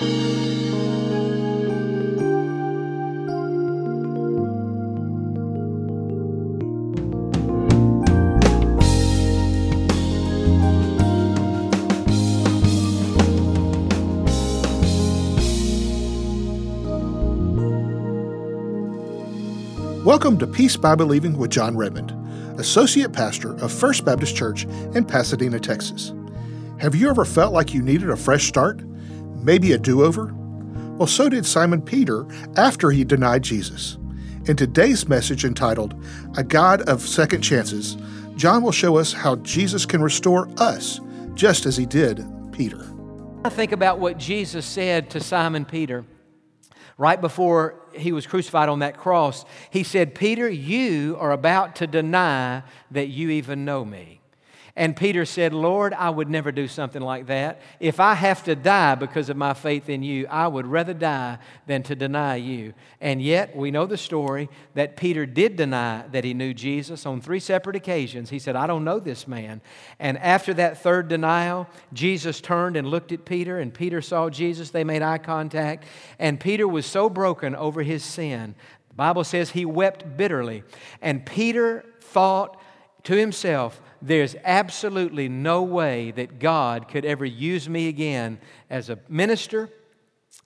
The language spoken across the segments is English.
Welcome to Peace by Believing with Jon Redmond, Associate Pastor of First Baptist Church in Pasadena, Texas. Have you ever felt like you needed a fresh start? Maybe a do over? Well, so did Simon Peter after he denied Jesus. In today's message entitled, A God of Second Chances, Jon will show us how Jesus can restore us just as he did Peter. I think about what Jesus said to Simon Peter right before he was crucified on that cross, he said, Peter, you are about to deny that you even know me. And Peter said, Lord, I would never do something like that. If I have to die because of my faith in you, I would rather die than to deny you. And yet, we know the story that Peter did deny that he knew Jesus on three separate occasions. He said, I don't know this man. And after that third denial, Jesus turned and looked at Peter, and Peter saw Jesus. They made eye contact. And Peter was so broken over his sin. The Bible says he wept bitterly. And Peter thought to himself, there's absolutely no way that God could ever use me again as a minister,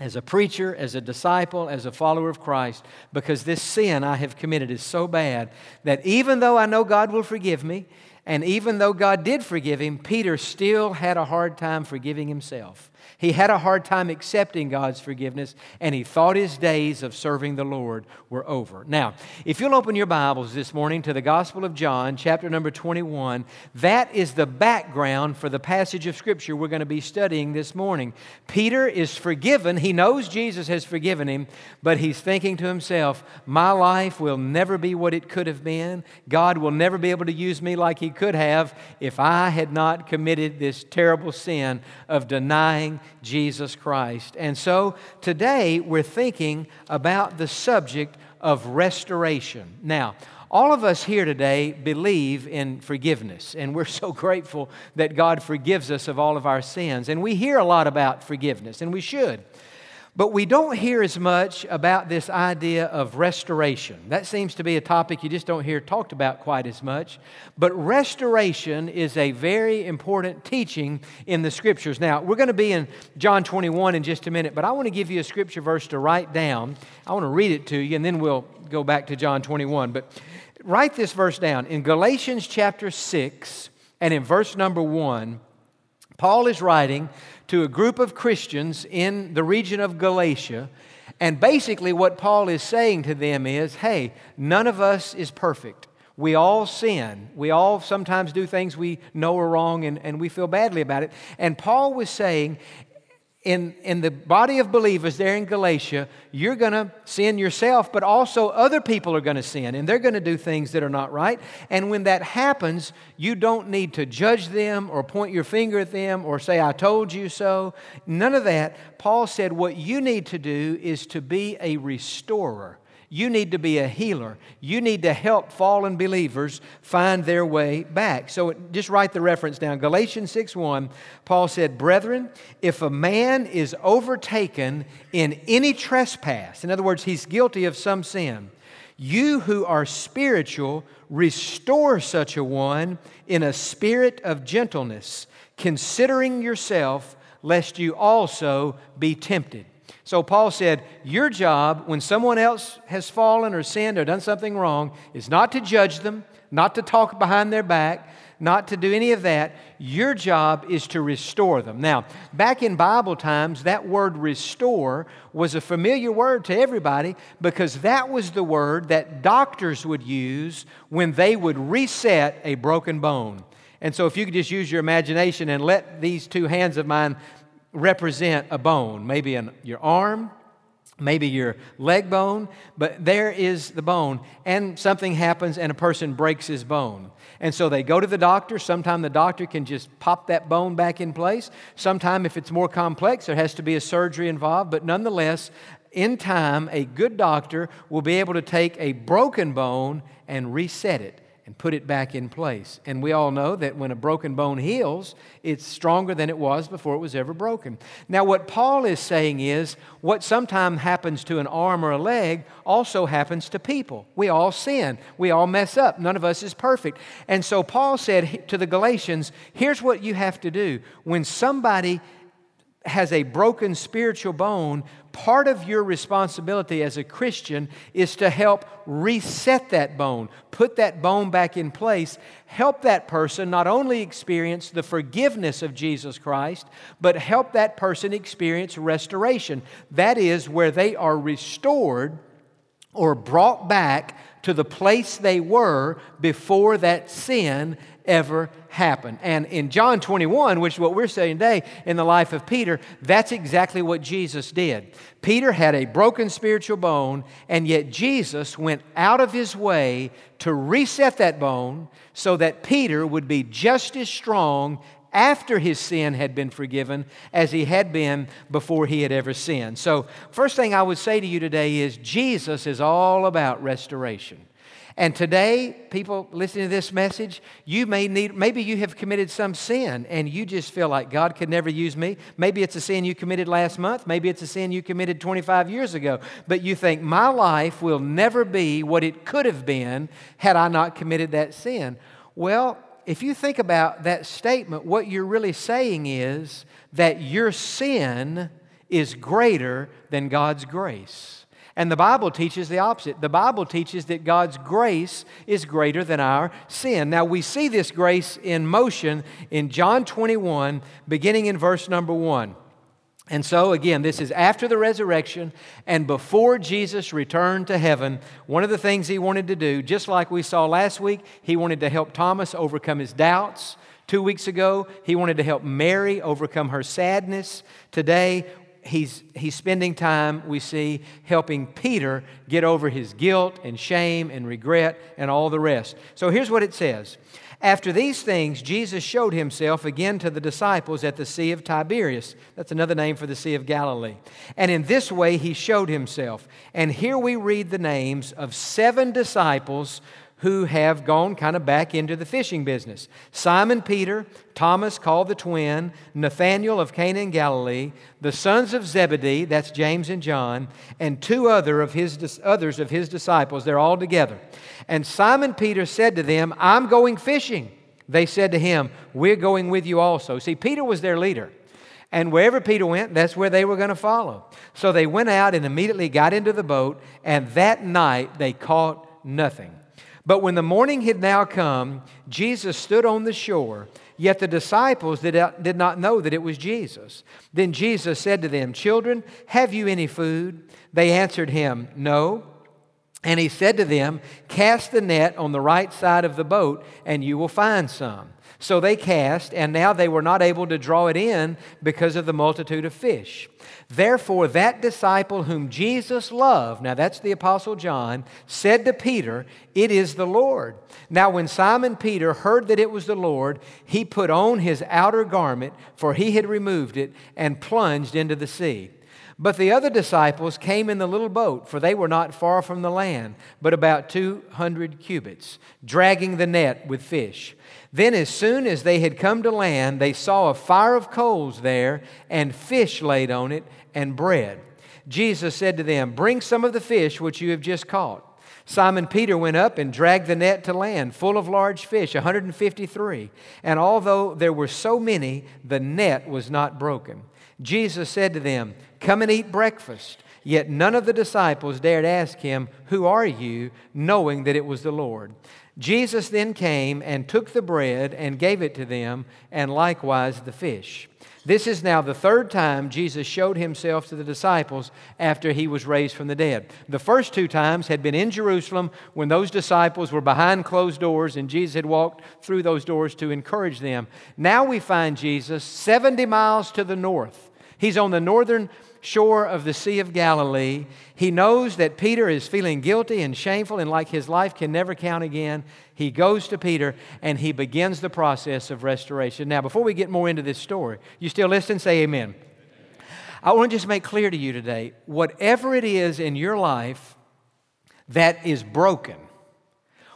as a preacher, as a disciple, as a follower of Christ, because this sin I have committed is so bad that even though I know God will forgive me, and even though God did forgive him, Peter still had a hard time forgiving himself. He had a hard time accepting God's forgiveness, and he thought his days of serving the Lord were over. Now, if you'll open your Bibles this morning to the Gospel of John, chapter number 21, that is the background for the passage of Scripture we're going to be studying this morning. Peter is forgiven. He knows Jesus has forgiven him, but he's thinking to himself, My life will never be what it could have been. God will never be able to use me like he could have if I had not committed this terrible sin of denying Jesus Christ. And so today we're thinking about the subject of restoration. Now, all of us here today believe in forgiveness, and we're so grateful that God forgives us of all of our sins. And we hear a lot about forgiveness, and we should. But we don't hear as much about this idea of restoration. That seems to be a topic you just don't hear talked about quite as much. But restoration is a very important teaching in the scriptures. Now, we're going to be in John 21 in just a minute, but I want to give you a scripture verse to write down. I want to read it to you, and then we'll go back to John 21. But write this verse down. In Galatians chapter 6 and in verse number 1, Paul is writing to a group of Christians in the region of Galatia. And basically, what Paul is saying to them is hey, none of us is perfect. We all sin. We all sometimes do things we know are wrong and, and we feel badly about it. And Paul was saying, in, in the body of believers there in Galatia, you're going to sin yourself, but also other people are going to sin, and they're going to do things that are not right. And when that happens, you don't need to judge them or point your finger at them or say, I told you so. None of that. Paul said, what you need to do is to be a restorer. You need to be a healer. You need to help fallen believers find their way back. So just write the reference down. Galatians 6 1, Paul said, Brethren, if a man is overtaken in any trespass, in other words, he's guilty of some sin, you who are spiritual, restore such a one in a spirit of gentleness, considering yourself, lest you also be tempted. So Paul said, Your job when someone else has fallen or sinned or done something wrong is not to judge them, not to talk behind their back, not to do any of that. Your job is to restore them. Now, back in Bible times, that word restore was a familiar word to everybody because that was the word that doctors would use when they would reset a broken bone. And so, if you could just use your imagination and let these two hands of mine represent a bone, maybe in your arm, maybe your leg bone, but there is the bone, and something happens and a person breaks his bone. And so they go to the doctor. Sometimes the doctor can just pop that bone back in place. Sometimes, if it's more complex, there has to be a surgery involved. But nonetheless, in time, a good doctor will be able to take a broken bone and reset it and put it back in place. And we all know that when a broken bone heals, it's stronger than it was before it was ever broken. Now, what Paul is saying is what sometimes happens to an arm or a leg also happens to people. We all sin, we all mess up. None of us is perfect. And so Paul said to the Galatians, here's what you have to do. When somebody has a broken spiritual bone, part of your responsibility as a Christian is to help reset that bone, put that bone back in place, help that person not only experience the forgiveness of Jesus Christ, but help that person experience restoration. That is where they are restored or brought back to the place they were before that sin ever happened. And in John 21, which is what we're saying today in the life of Peter, that's exactly what Jesus did. Peter had a broken spiritual bone, and yet Jesus went out of his way to reset that bone so that Peter would be just as strong after his sin had been forgiven as he had been before he had ever sinned. So, first thing I would say to you today is Jesus is all about restoration. And today, people listening to this message, you may need, maybe you have committed some sin and you just feel like God could never use me. Maybe it's a sin you committed last month. Maybe it's a sin you committed 25 years ago. But you think, my life will never be what it could have been had I not committed that sin. Well, if you think about that statement, what you're really saying is that your sin is greater than God's grace. And the Bible teaches the opposite. The Bible teaches that God's grace is greater than our sin. Now, we see this grace in motion in John 21, beginning in verse number 1. And so, again, this is after the resurrection and before Jesus returned to heaven. One of the things he wanted to do, just like we saw last week, he wanted to help Thomas overcome his doubts. Two weeks ago, he wanted to help Mary overcome her sadness. Today, he's, he's spending time, we see, helping Peter get over his guilt and shame and regret and all the rest. So here's what it says After these things, Jesus showed himself again to the disciples at the Sea of Tiberias. That's another name for the Sea of Galilee. And in this way, he showed himself. And here we read the names of seven disciples who have gone kind of back into the fishing business Simon Peter, Thomas called the twin, Nathanael of Cana in Galilee, the sons of Zebedee, that's James and John, and two other of his, others of his disciples. They're all together. And Simon Peter said to them, I'm going fishing. They said to him, We're going with you also. See, Peter was their leader. And wherever Peter went, that's where they were going to follow. So they went out and immediately got into the boat, and that night they caught nothing. But when the morning had now come, Jesus stood on the shore, yet the disciples uh, did not know that it was Jesus. Then Jesus said to them, Children, have you any food? They answered him, No. And he said to them, Cast the net on the right side of the boat, and you will find some. So they cast, and now they were not able to draw it in because of the multitude of fish. Therefore, that disciple whom Jesus loved, now that's the Apostle John, said to Peter, It is the Lord. Now, when Simon Peter heard that it was the Lord, he put on his outer garment, for he had removed it, and plunged into the sea. But the other disciples came in the little boat, for they were not far from the land, but about 200 cubits, dragging the net with fish. Then, as soon as they had come to land, they saw a fire of coals there, and fish laid on it, and bread. Jesus said to them, Bring some of the fish which you have just caught. Simon Peter went up and dragged the net to land, full of large fish, 153. And although there were so many, the net was not broken. Jesus said to them, Come and eat breakfast. Yet none of the disciples dared ask him, Who are you? knowing that it was the Lord. Jesus then came and took the bread and gave it to them, and likewise the fish. This is now the third time Jesus showed himself to the disciples after he was raised from the dead. The first two times had been in Jerusalem when those disciples were behind closed doors and Jesus had walked through those doors to encourage them. Now we find Jesus 70 miles to the north. He's on the northern shore of the Sea of Galilee. He knows that Peter is feeling guilty and shameful and like his life can never count again. He goes to Peter and he begins the process of restoration. Now, before we get more into this story, you still listen? Say amen. I want to just make clear to you today whatever it is in your life that is broken,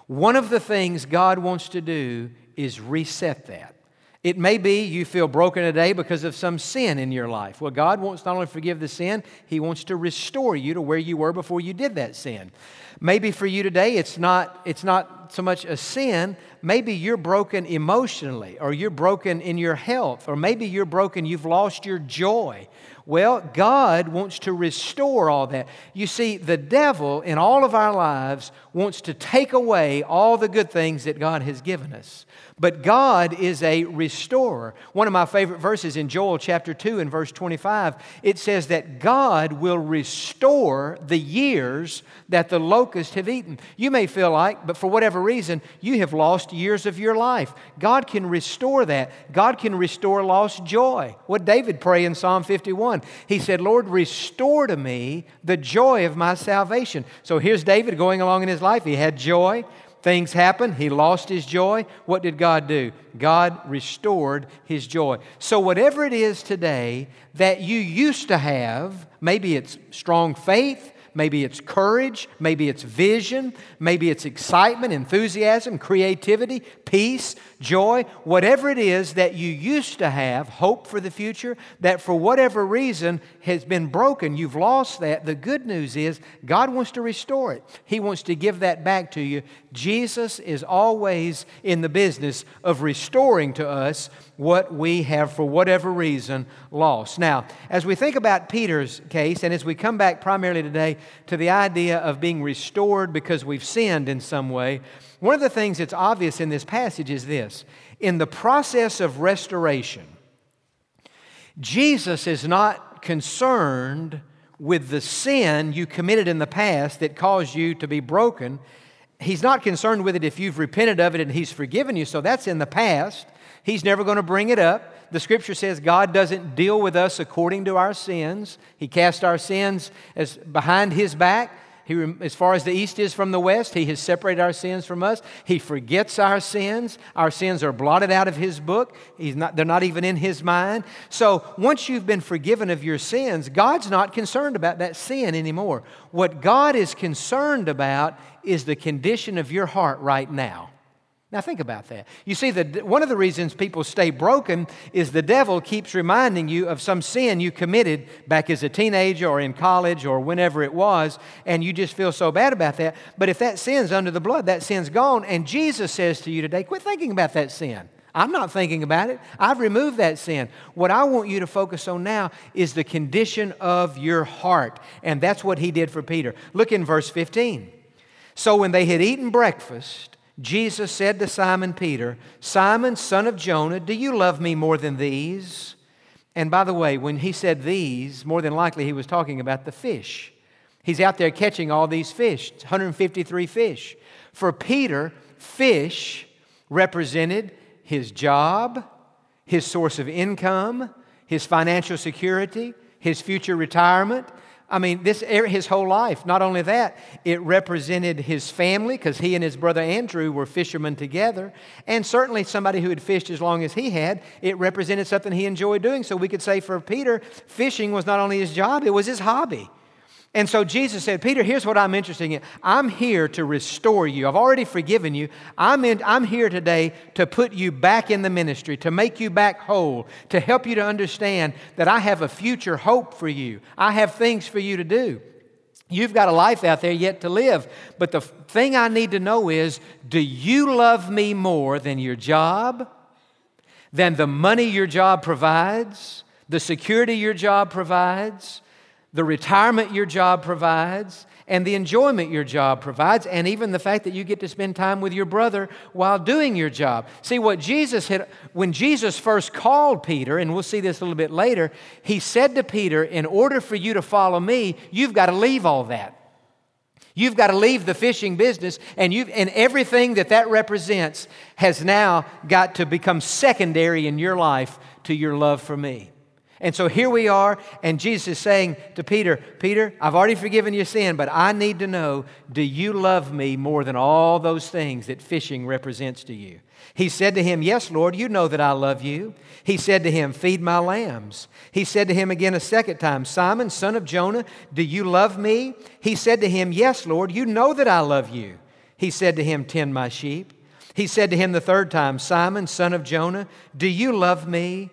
One of the things God wants to do is reset that. It may be you feel broken today because of some sin in your life. Well, God wants not only to forgive the sin, He wants to restore you to where you were before you did that sin. Maybe for you today, it's not, it's not so much a sin. Maybe you're broken emotionally, or you're broken in your health, or maybe you're broken, you've lost your joy. Well, God wants to restore all that. You see, the devil in all of our lives wants to take away all the good things that God has given us. But God is a restorer. One of my favorite verses in Joel chapter 2 and verse 25, it says that God will restore the years that the locusts have eaten. You may feel like, but for whatever reason, you have lost years of your life. God can restore that. God can restore lost joy. What David pray in Psalm 51? He said, Lord, restore to me the joy of my salvation. So here's David going along in his life. He had joy. Things happened. He lost his joy. What did God do? God restored his joy. So, whatever it is today that you used to have, maybe it's strong faith, Maybe it's courage. Maybe it's vision. Maybe it's excitement, enthusiasm, creativity, peace, joy. Whatever it is that you used to have, hope for the future, that for whatever reason has been broken, you've lost that. The good news is God wants to restore it, He wants to give that back to you. Jesus is always in the business of restoring to us what we have, for whatever reason, lost. Now, as we think about Peter's case, and as we come back primarily today to the idea of being restored because we've sinned in some way, one of the things that's obvious in this passage is this in the process of restoration, Jesus is not concerned with the sin you committed in the past that caused you to be broken. He's not concerned with it if you've repented of it and He's forgiven you, so that's in the past. He's never going to bring it up. The scripture says God doesn't deal with us according to our sins. He cast our sins as behind his back. He, as far as the east is from the west, He has separated our sins from us. He forgets our sins. Our sins are blotted out of His book. He's not, they're not even in His mind. So once you've been forgiven of your sins, God's not concerned about that sin anymore. What God is concerned about is the condition of your heart right now. Now, think about that. You see, the, one of the reasons people stay broken is the devil keeps reminding you of some sin you committed back as a teenager or in college or whenever it was, and you just feel so bad about that. But if that sin's under the blood, that sin's gone, and Jesus says to you today, quit thinking about that sin. I'm not thinking about it. I've removed that sin. What I want you to focus on now is the condition of your heart. And that's what he did for Peter. Look in verse 15. So when they had eaten breakfast, Jesus said to Simon Peter, Simon, son of Jonah, do you love me more than these? And by the way, when he said these, more than likely he was talking about the fish. He's out there catching all these fish, 153 fish. For Peter, fish represented his job, his source of income, his financial security, his future retirement, I mean, this er, his whole life. Not only that, it represented his family because he and his brother Andrew were fishermen together, and certainly somebody who had fished as long as he had. It represented something he enjoyed doing. So we could say for Peter, fishing was not only his job; it was his hobby. And so Jesus said, Peter, here's what I'm interested in. I'm here to restore you. I've already forgiven you. I'm, in, I'm here today to put you back in the ministry, to make you back whole, to help you to understand that I have a future hope for you. I have things for you to do. You've got a life out there yet to live. But the thing I need to know is do you love me more than your job, than the money your job provides, the security your job provides? The retirement your job provides, and the enjoyment your job provides, and even the fact that you get to spend time with your brother while doing your job. See, what Jesus had, when Jesus first called Peter, and we'll see this a little bit later, he said to Peter, In order for you to follow me, you've got to leave all that. You've got to leave the fishing business, and, you and everything that that represents has now got to become secondary in your life to your love for me. And so here we are, and Jesus is saying to Peter, Peter, I've already forgiven your sin, but I need to know do you love me more than all those things that fishing represents to you? He said to him, Yes, Lord, you know that I love you. He said to him, Feed my lambs. He said to him again a second time, Simon, son of Jonah, do you love me? He said to him, Yes, Lord, you know that I love you. He said to him, Tend my sheep. He said to him the third time, Simon, son of Jonah, do you love me?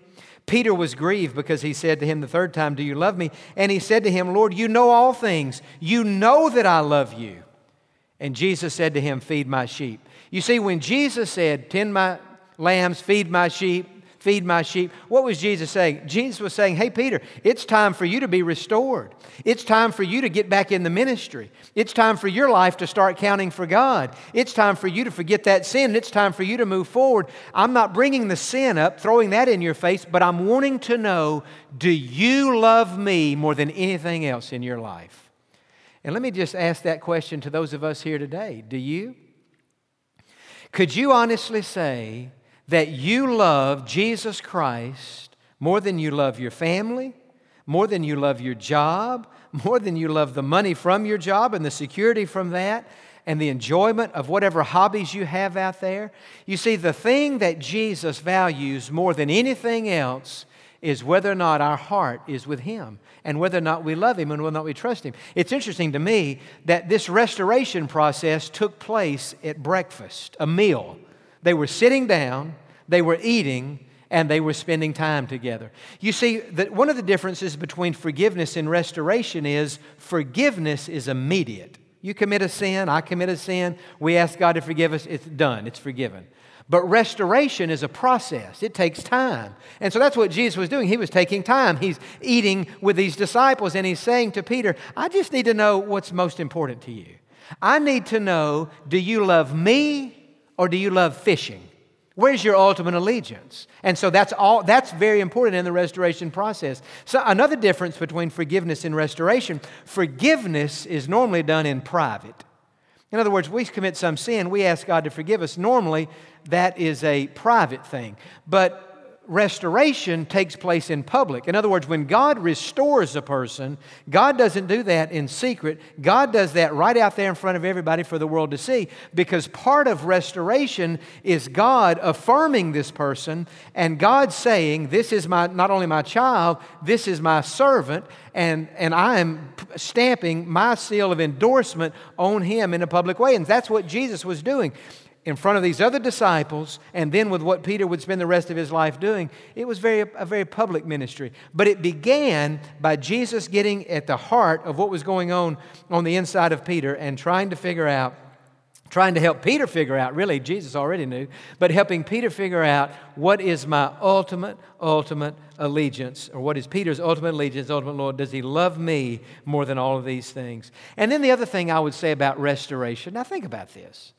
Peter was grieved because he said to him the third time, Do you love me? And he said to him, Lord, you know all things. You know that I love you. And Jesus said to him, Feed my sheep. You see, when Jesus said, Tend my lambs, feed my sheep, feed my sheep. What was Jesus saying? Jesus was saying, Hey, Peter, it's time for you to be restored. It's time for you to get back in the ministry. It's time for your life to start counting for God. It's time for you to forget that sin. It's time for you to move forward. I'm not bringing the sin up, throwing that in your face, but I'm wanting to know do you love me more than anything else in your life? And let me just ask that question to those of us here today. Do you? Could you honestly say, that you love Jesus Christ more than you love your family, more than you love your job, more than you love the money from your job and the security from that, and the enjoyment of whatever hobbies you have out there. You see, the thing that Jesus values more than anything else is whether or not our heart is with Him and whether or not we love Him and whether or not we trust Him. It's interesting to me that this restoration process took place at breakfast, a meal. They were sitting down, they were eating, and they were spending time together. You see, that one of the differences between forgiveness and restoration is forgiveness is immediate. You commit a sin, I commit a sin, we ask God to forgive us, it's done, it's forgiven. But restoration is a process. It takes time. And so that's what Jesus was doing. He was taking time. He's eating with these disciples and he's saying to Peter, I just need to know what's most important to you. I need to know do you love me or do you love fishing? Where's your ultimate allegiance? And so that's all that's very important in the restoration process. So another difference between forgiveness and restoration, forgiveness is normally done in private. In other words, we commit some sin, we ask God to forgive us. Normally, that is a private thing. But restoration takes place in public. In other words, when God restores a person, God doesn't do that in secret. God does that right out there in front of everybody for the world to see because part of restoration is God affirming this person and God saying, This is my, not only my child, this is my servant, and, and I am stamping my seal of endorsement on him in a public way. And that's what Jesus was doing in front of these other disciples and then with what Peter would spend the rest of his life doing, it was very, a very public ministry. But it began by Jesus getting at the heart of what was going on on the inside of Peter and trying to figure out trying to help Peter figure out, really, Jesus already knew, but helping Peter figure out what is my ultimate, ultimate allegiance, or what is Peter's ultimate allegiance, ultimate Lord? Does he love me more than all of these things? And then the other thing I would say about restoration, now think about this.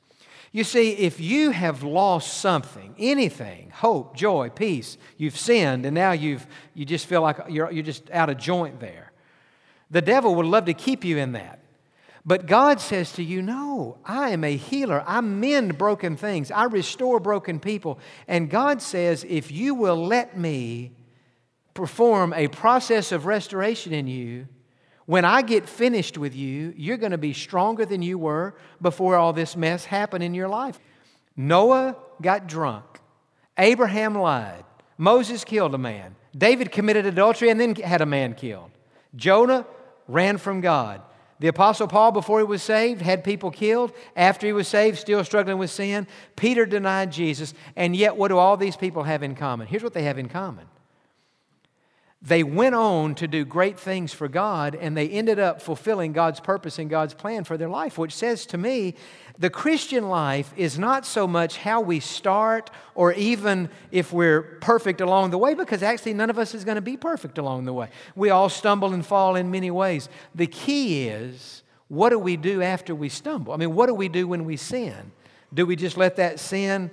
You see, if you have lost something, anything, hope, joy, peace, you've sinned and now you've, you just feel like you're, you're just out of joint there. The devil would love to keep you in that. But God says to you, No, I am a healer. I mend broken things, I restore broken people. And God says, If you will let me perform a process of restoration in you, when I get finished with you, you're going to be stronger than you were before all this mess happened in your life. Noah got drunk. Abraham lied. Moses killed a man. David committed adultery and then had a man killed. Jonah ran from God. The Apostle Paul, before he was saved, had people killed. After he was saved, still struggling with sin. Peter denied Jesus. And yet, what do all these people have in common? Here's what they have in common they went on to do great things for God and they ended up fulfilling God's purpose and God's plan for their life, which says to me the Christian life is not so much how we start or even if we're perfect along the way, because actually none of us is going to be perfect along the way. We all stumble and fall in many ways. The key is what do we do after we stumble? I mean, what do we do when we sin? Do we just let that sin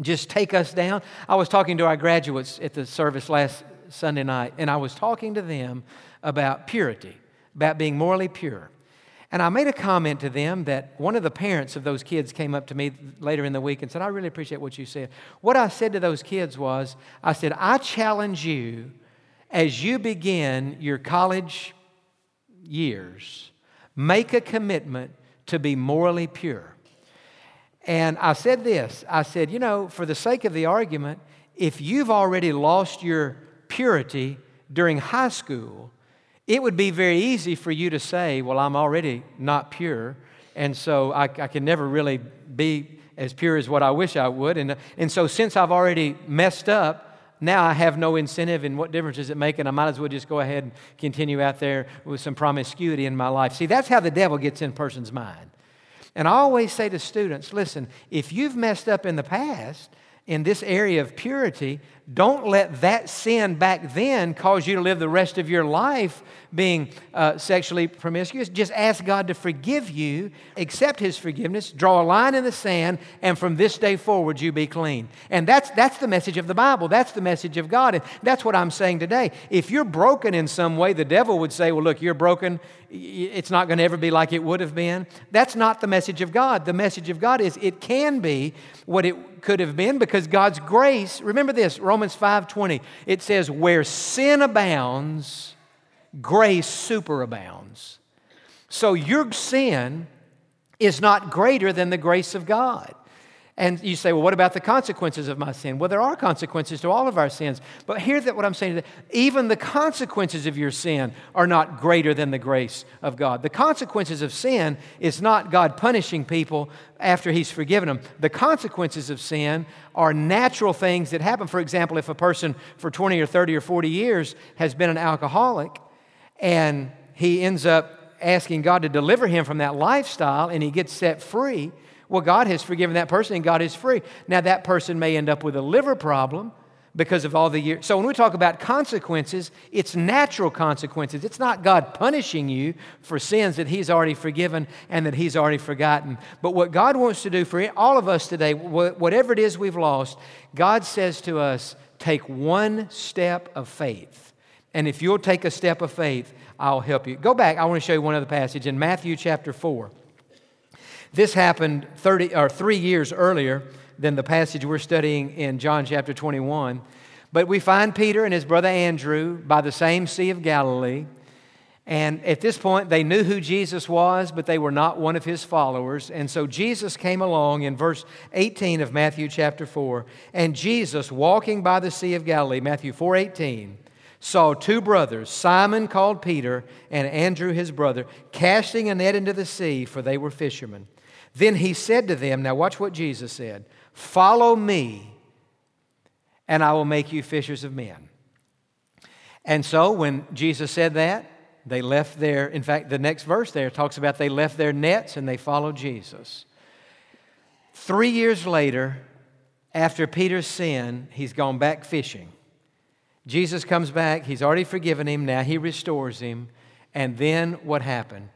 just take us down? I was talking to our graduates at the service last Sunday night, and I was talking to them about purity, about being morally pure. And I made a comment to them that one of the parents of those kids came up to me later in the week and said, I really appreciate what you said. What I said to those kids was, I said, I challenge you as you begin your college years, make a commitment to be morally pure. And I said this I said, you know, for the sake of the argument, if you've already lost your purity during high school, it would be very easy for you to say, Well, I'm already not pure, And so I, I can never really be as pure as what I wish I would. And, and so since I've already messed up, now I have no incentive, and what difference does it make? And I might as well just go ahead and continue out there with some promiscuity in my life. See, that's how the devil gets in a person's mind. And I always say to students listen, if you've messed up in the past, in this area of purity, don't let that sin back then cause you to live the rest of your life being uh, sexually promiscuous. Just ask God to forgive you, accept His forgiveness, draw a line in the sand, and from this day forward, you be clean. And that's, that's the message of the Bible. That's the message of God. And that's what I'm saying today. If you're broken in some way, the devil would say, Well, look, you're broken. It's not going to ever be like it would have been. That's not the message of God. The message of God is it can be what it could have been because God's grace, remember this, Romans 5:20. It says where sin abounds, grace superabounds. So your sin is not greater than the grace of God. And you say, well, what about the consequences of my sin? Well, there are consequences to all of our sins. But here's what I'm saying. Even the consequences of your sin are not greater than the grace of God. The consequences of sin is not God punishing people after He's forgiven them. The consequences of sin are natural things that happen. For example, if a person for 20 or 30 or 40 years has been an alcoholic and he ends up asking God to deliver him from that lifestyle and he gets set free, well, God has forgiven that person and God is free. Now, that person may end up with a liver problem because of all the years. So, when we talk about consequences, it's natural consequences. It's not God punishing you for sins that He's already forgiven and that He's already forgotten. But what God wants to do for all of us today, whatever it is we've lost, God says to us, take one step of faith. And if you'll take a step of faith, I'll help you. Go back. I want to show you one other passage in Matthew chapter 4. This happened 30 or 3 years earlier than the passage we're studying in John chapter 21. But we find Peter and his brother Andrew by the same Sea of Galilee. And at this point, they knew who Jesus was, but they were not one of his followers. And so Jesus came along in verse 18 of Matthew chapter 4. And Jesus, walking by the Sea of Galilee, Matthew 4 18, saw two brothers, Simon called Peter and Andrew his brother, casting a net into the sea, for they were fishermen. Then he said to them, Now watch what Jesus said Follow me, and I will make you fishers of men. And so when Jesus said that, they left their, in fact, the next verse there talks about they left their nets and they followed Jesus. Three years later, after Peter's sin, he's gone back fishing. Jesus comes back, he's already forgiven him, now he restores him. And then what happened?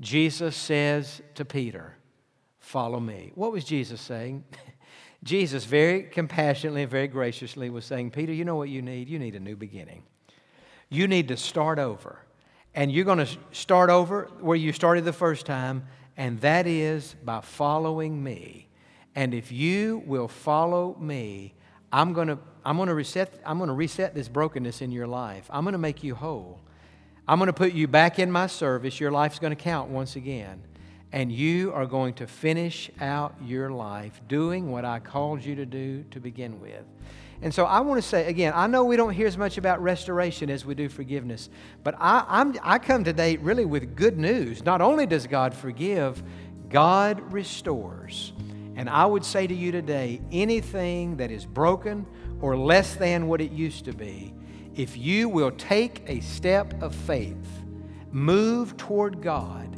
Jesus says to Peter, Follow me. What was Jesus saying? Jesus, very compassionately and very graciously, was saying, Peter, you know what you need? You need a new beginning. You need to start over. And you're going to start over where you started the first time, and that is by following me. And if you will follow me, I'm going to, I'm going to, reset, I'm going to reset this brokenness in your life. I'm going to make you whole. I'm going to put you back in my service. Your life's going to count once again and you are going to finish out your life doing what I called you to do to begin with. And so I want to say again, I know we don't hear as much about restoration as we do forgiveness, but I, I'm, I come today really with good news. Not only does God forgive, God restores. And I would say to you today anything that is broken or less than what it used to be, if you will take a step of faith, move toward God,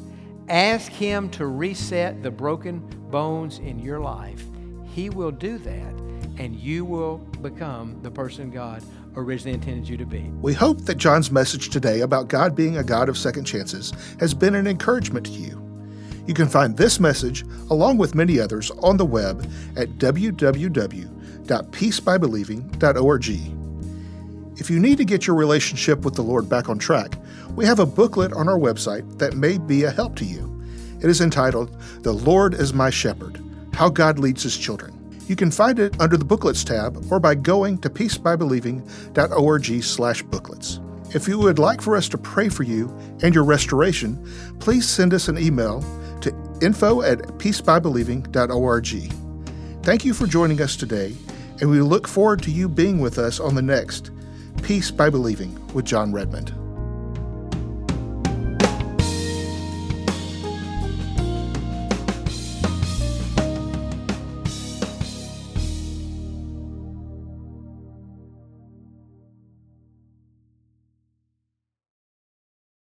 Ask Him to reset the broken bones in your life. He will do that, and you will become the person God originally intended you to be. We hope that Jon's message today about God being a God of second chances has been an encouragement to you. You can find this message, along with many others, on the web at www.peacebybelieving.org. If you need to get your relationship with the Lord back on track, we have a booklet on our website that may be a help to you. It is entitled, The Lord is My Shepherd How God Leads His Children. You can find it under the Booklets tab or by going to peacebybelieving.org slash booklets. If you would like for us to pray for you and your restoration, please send us an email to info at peacebybelieving.org. Thank you for joining us today, and we look forward to you being with us on the next Peace by Believing with Jon Redmond.